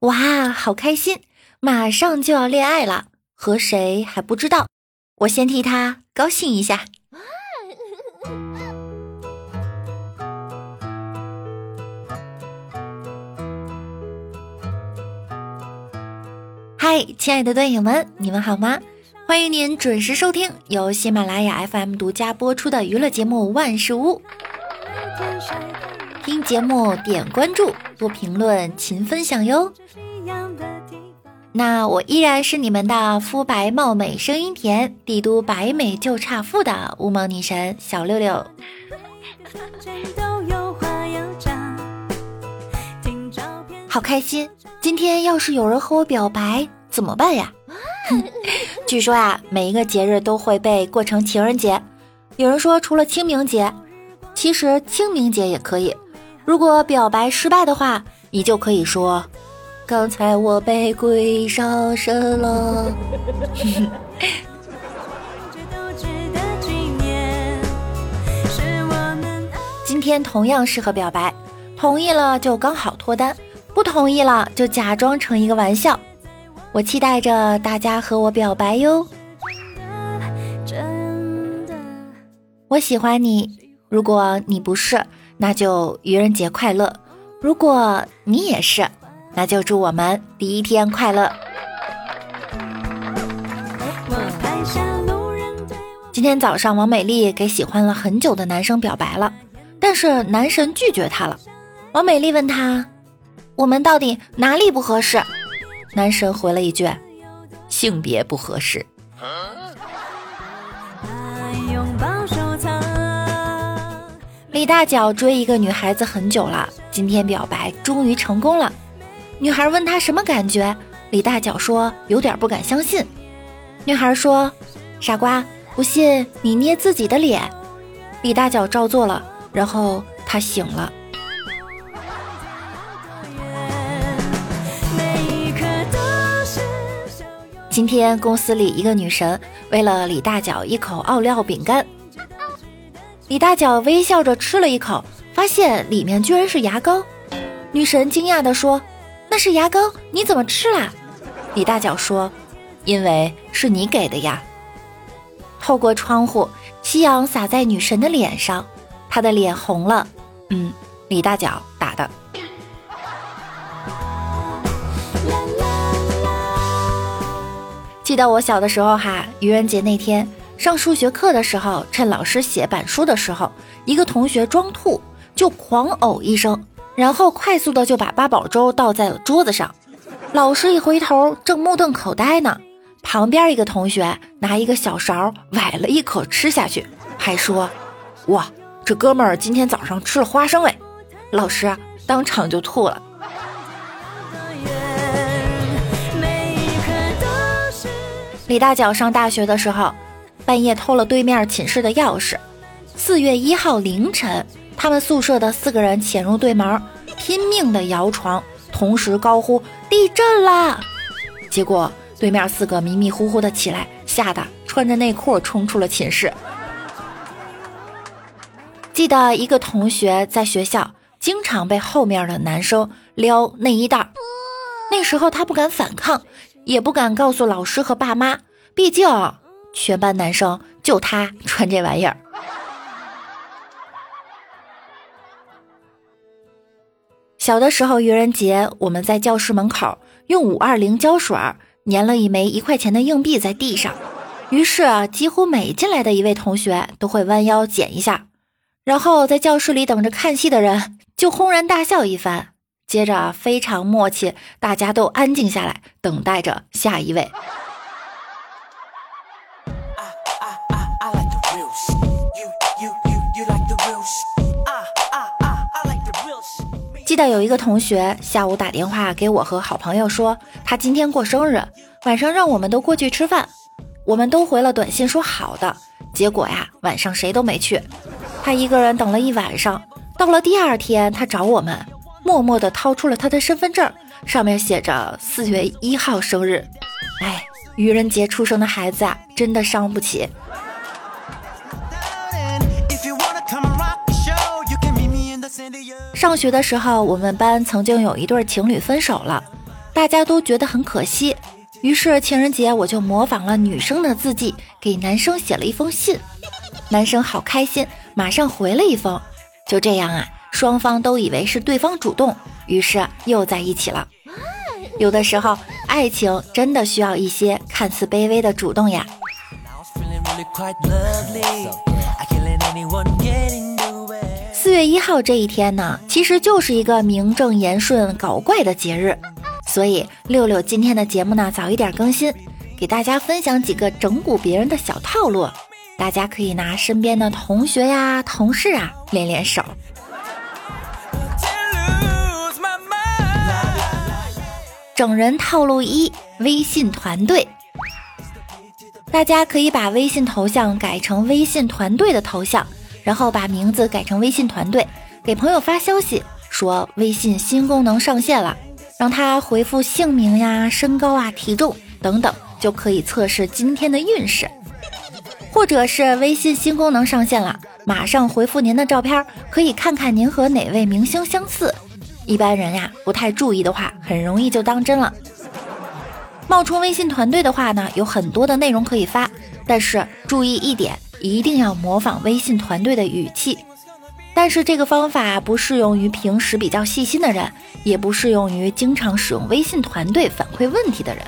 哇，好开心，马上就要恋爱了，和谁还不知道，我先替他高兴一下。嗨，亲爱的段友们，你们好吗？欢迎您准时收听由喜马拉雅 FM 独家播出的娱乐节目《万事屋》。听节目点关注，多评论，勤分享哟。那我依然是你们的肤白貌美、声音甜、帝都白美就差富的乌蒙女神小六六。好开心！今天要是有人和我表白怎么办呀？据说呀，每一个节日都会被过成情人节。有人说除了清明节，其实清明节也可以。如果表白失败的话，你就可以说：“刚才我被鬼上身了。”今天同样适合表白，同意了就刚好脱单，不同意了就假装成一个玩笑。我期待着大家和我表白哟！我喜欢你，如果你不是，那就愚人节快乐；如果你也是，那就祝我们第一天快乐。今天早上，王美丽给喜欢了很久的男生表白了，但是男神拒绝她了。王美丽问他：“我们到底哪里不合适？”男神回了一句：“性别不合适。”李大脚追一个女孩子很久了，今天表白终于成功了。女孩问他什么感觉，李大脚说有点不敢相信。女孩说：“傻瓜，不信你捏自己的脸。”李大脚照做了，然后他醒了。今天公司里一个女神喂了李大脚一口奥利奥饼干，李大脚微笑着吃了一口，发现里面居然是牙膏。女神惊讶地说：“那是牙膏，你怎么吃啦？”李大脚说：“因为是你给的呀。”透过窗户，夕阳洒在女神的脸上，她的脸红了。嗯，李大脚打的。记得我小的时候哈，愚人节那天上数学课的时候，趁老师写板书的时候，一个同学装吐就狂呕一声，然后快速的就把八宝粥倒在了桌子上。老师一回头，正目瞪口呆呢。旁边一个同学拿一个小勺崴了一口吃下去，还说：“哇，这哥们儿今天早上吃了花生哎！”老师当场就吐了。李大脚上大学的时候，半夜偷了对面寝室的钥匙。四月一号凌晨，他们宿舍的四个人潜入对门，拼命的摇床，同时高呼“地震啦”。结果对面四个迷迷糊糊的起来，吓得穿着内裤冲出了寝室。记得一个同学在学校经常被后面的男生撩内衣带，那时候他不敢反抗。也不敢告诉老师和爸妈，毕竟全班男生就他穿这玩意儿。小的时候愚人节，我们在教室门口用五二零胶水粘了一枚一块钱的硬币在地上，于是几乎每进来的一位同学都会弯腰捡一下，然后在教室里等着看戏的人就轰然大笑一番。接着非常默契，大家都安静下来，等待着下一位。得有一个同学下午打电话给我和好朋友说，他今天过生日，晚上让我们都过去吃饭。我们都回了短信说好的，结果呀，晚上谁都没去，他一个人等了一晚上。到了第二天，他找我们。默默地掏出了他的身份证，上面写着四月一号生日。哎，愚人节出生的孩子啊，真的伤不起。上学的时候，我们班曾经有一对情侣分手了。大家都觉得很可惜。于是情人节我就模仿了女生的字迹，给男生写了一封信。男生好开心，马上回了一封。就这样啊，双方都以为是对方主动，于是又在一起了。有的时候，爱情真的需要一些看似卑微的主动呀。四月一号这一天呢，其实就是一个名正言顺搞怪的节日。所以六六今天的节目呢早一点更新，给大家分享几个整蛊别人的小套路，大家可以拿身边的同学呀、同事啊练练手。整人套路一：微信团队。大家可以把微信头像改成微信团队的头像，然后把名字改成微信团队，给朋友发消息说微信新功能上线了。让他回复姓名呀、身高啊、体重等等，就可以测试今天的运势。或者是微信新功能上线了，马上回复您的照片，可以看看您和哪位明星相似。一般人呀，不太注意的话，很容易就当真了。冒充微信团队的话呢，有很多的内容可以发，但是注意一点，一定要模仿微信团队的语气。但是这个方法不适用于平时比较细心的人，也不适用于经常使用微信团队反馈问题的人。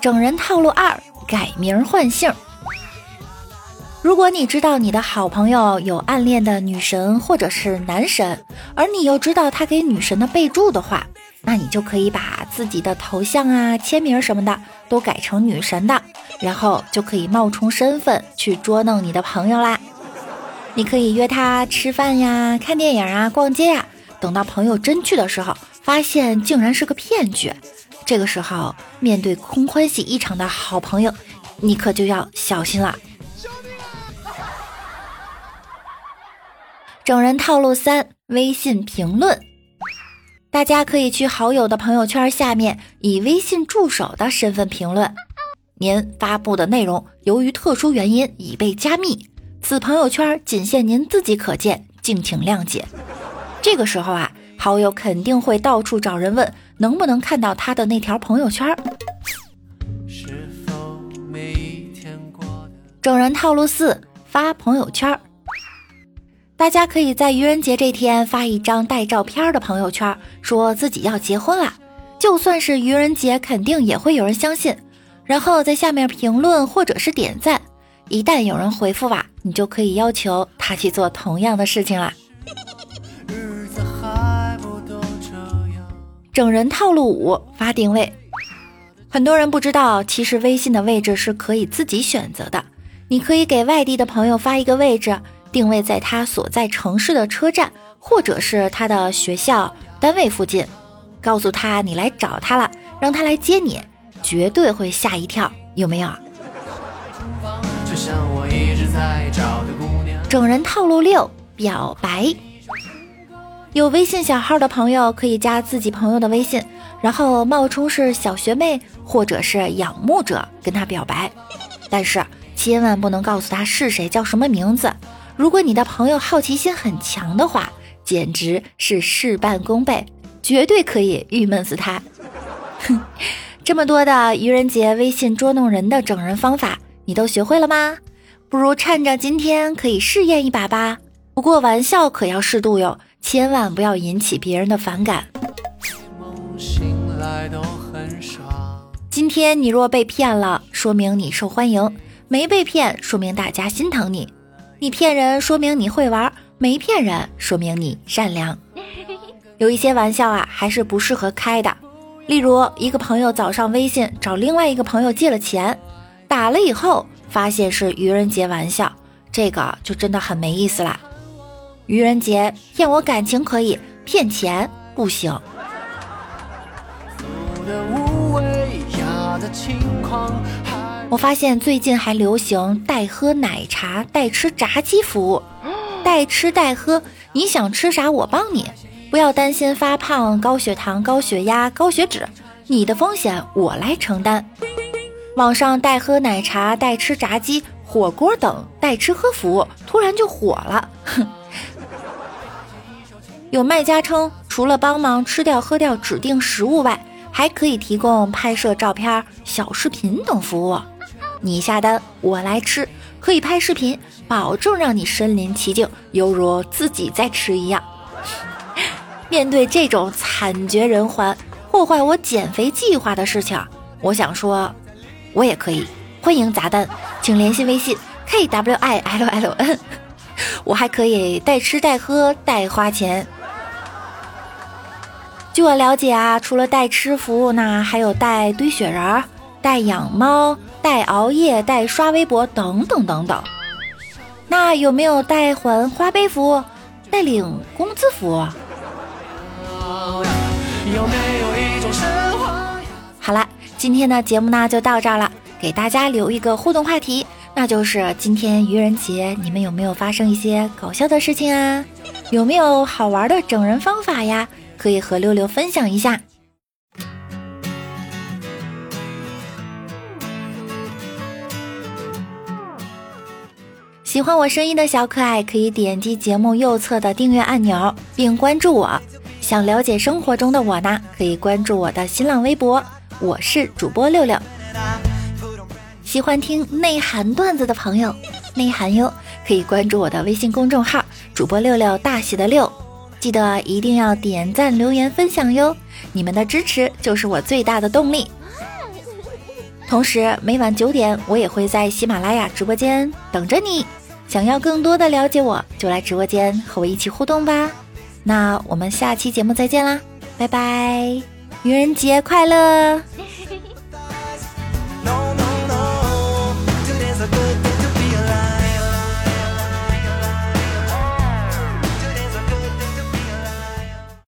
整人套路二：改名换姓。如果你知道你的好朋友有暗恋的女神或者是男神，而你又知道他给女神的备注的话，那你就可以把自己的头像啊、签名什么的都改成女神的。然后就可以冒充身份去捉弄你的朋友啦。你可以约他吃饭呀、看电影啊、逛街呀。等到朋友真去的时候，发现竟然是个骗局。这个时候，面对空欢喜一场的好朋友，你可就要小心了。整人套路三：微信评论。大家可以去好友的朋友圈下面以微信助手的身份评论。您发布的内容由于特殊原因已被加密，此朋友圈仅限您自己可见，敬请谅解。这个时候啊，好友肯定会到处找人问能不能看到他的那条朋友圈。整人套路四：发朋友圈。大家可以在愚人节这天发一张带照片的朋友圈，说自己要结婚了。就算是愚人节，肯定也会有人相信。然后在下面评论或者是点赞，一旦有人回复吧，你就可以要求他去做同样的事情啦。整人套路五：发定位。很多人不知道，其实微信的位置是可以自己选择的。你可以给外地的朋友发一个位置，定位在他所在城市的车站，或者是他的学校、单位附近，告诉他你来找他了，让他来接你。绝对会吓一跳，有没有？整人套路六：表白。有微信小号的朋友可以加自己朋友的微信，然后冒充是小学妹或者是仰慕者跟他表白，但是千万不能告诉他是谁叫什么名字。如果你的朋友好奇心很强的话，简直是事半功倍，绝对可以郁闷死他。哼。这么多的愚人节微信捉弄人的整人方法，你都学会了吗？不如趁着今天可以试验一把吧。不过玩笑可要适度哟，千万不要引起别人的反感。今天你若被骗了，说明你受欢迎；没被骗，说明大家心疼你。你骗人，说明你会玩；没骗人，说明你善良。有一些玩笑啊，还是不适合开的。例如，一个朋友早上微信找另外一个朋友借了钱，打了以后发现是愚人节玩笑，这个就真的很没意思啦。愚人节骗我感情可以，骗钱不行。我发现最近还流行代喝奶茶、代吃炸鸡服务，代吃代喝，你想吃啥我帮你。不要担心发胖、高血糖、高血压、高血脂，你的风险我来承担。网上代喝奶茶、代吃炸鸡、火锅等代吃喝服务突然就火了，哼！有卖家称，除了帮忙吃掉喝掉指定食物外，还可以提供拍摄照片、小视频等服务。你下单，我来吃，可以拍视频，保证让你身临其境，犹如自己在吃一样。面对这种惨绝人寰、破坏我减肥计划的事情，我想说，我也可以，欢迎砸单，请联系微信 k w i l l n，我还可以带吃带喝带花钱。据我了解啊，除了带吃服务呢，还有带堆雪人、带养猫、带熬夜、带刷微博等等等等。那有没有带还花呗服务、带领工资服务？好了，今天的节目呢就到这儿了，给大家留一个互动话题，那就是今天愚人节，你们有没有发生一些搞笑的事情啊？有没有好玩的整人方法呀？可以和六六分享一下。喜欢我声音的小可爱，可以点击节目右侧的订阅按钮，并关注我。想了解生活中的我呢，可以关注我的新浪微博，我是主播六六。喜欢听内涵段子的朋友，内涵哟，可以关注我的微信公众号，主播六六大写的六。记得一定要点赞、留言、分享哟，你们的支持就是我最大的动力。同时，每晚九点我也会在喜马拉雅直播间等着你。想要更多的了解我，就来直播间和我一起互动吧。那我们下期节目再见啦，拜拜，愚人节快乐！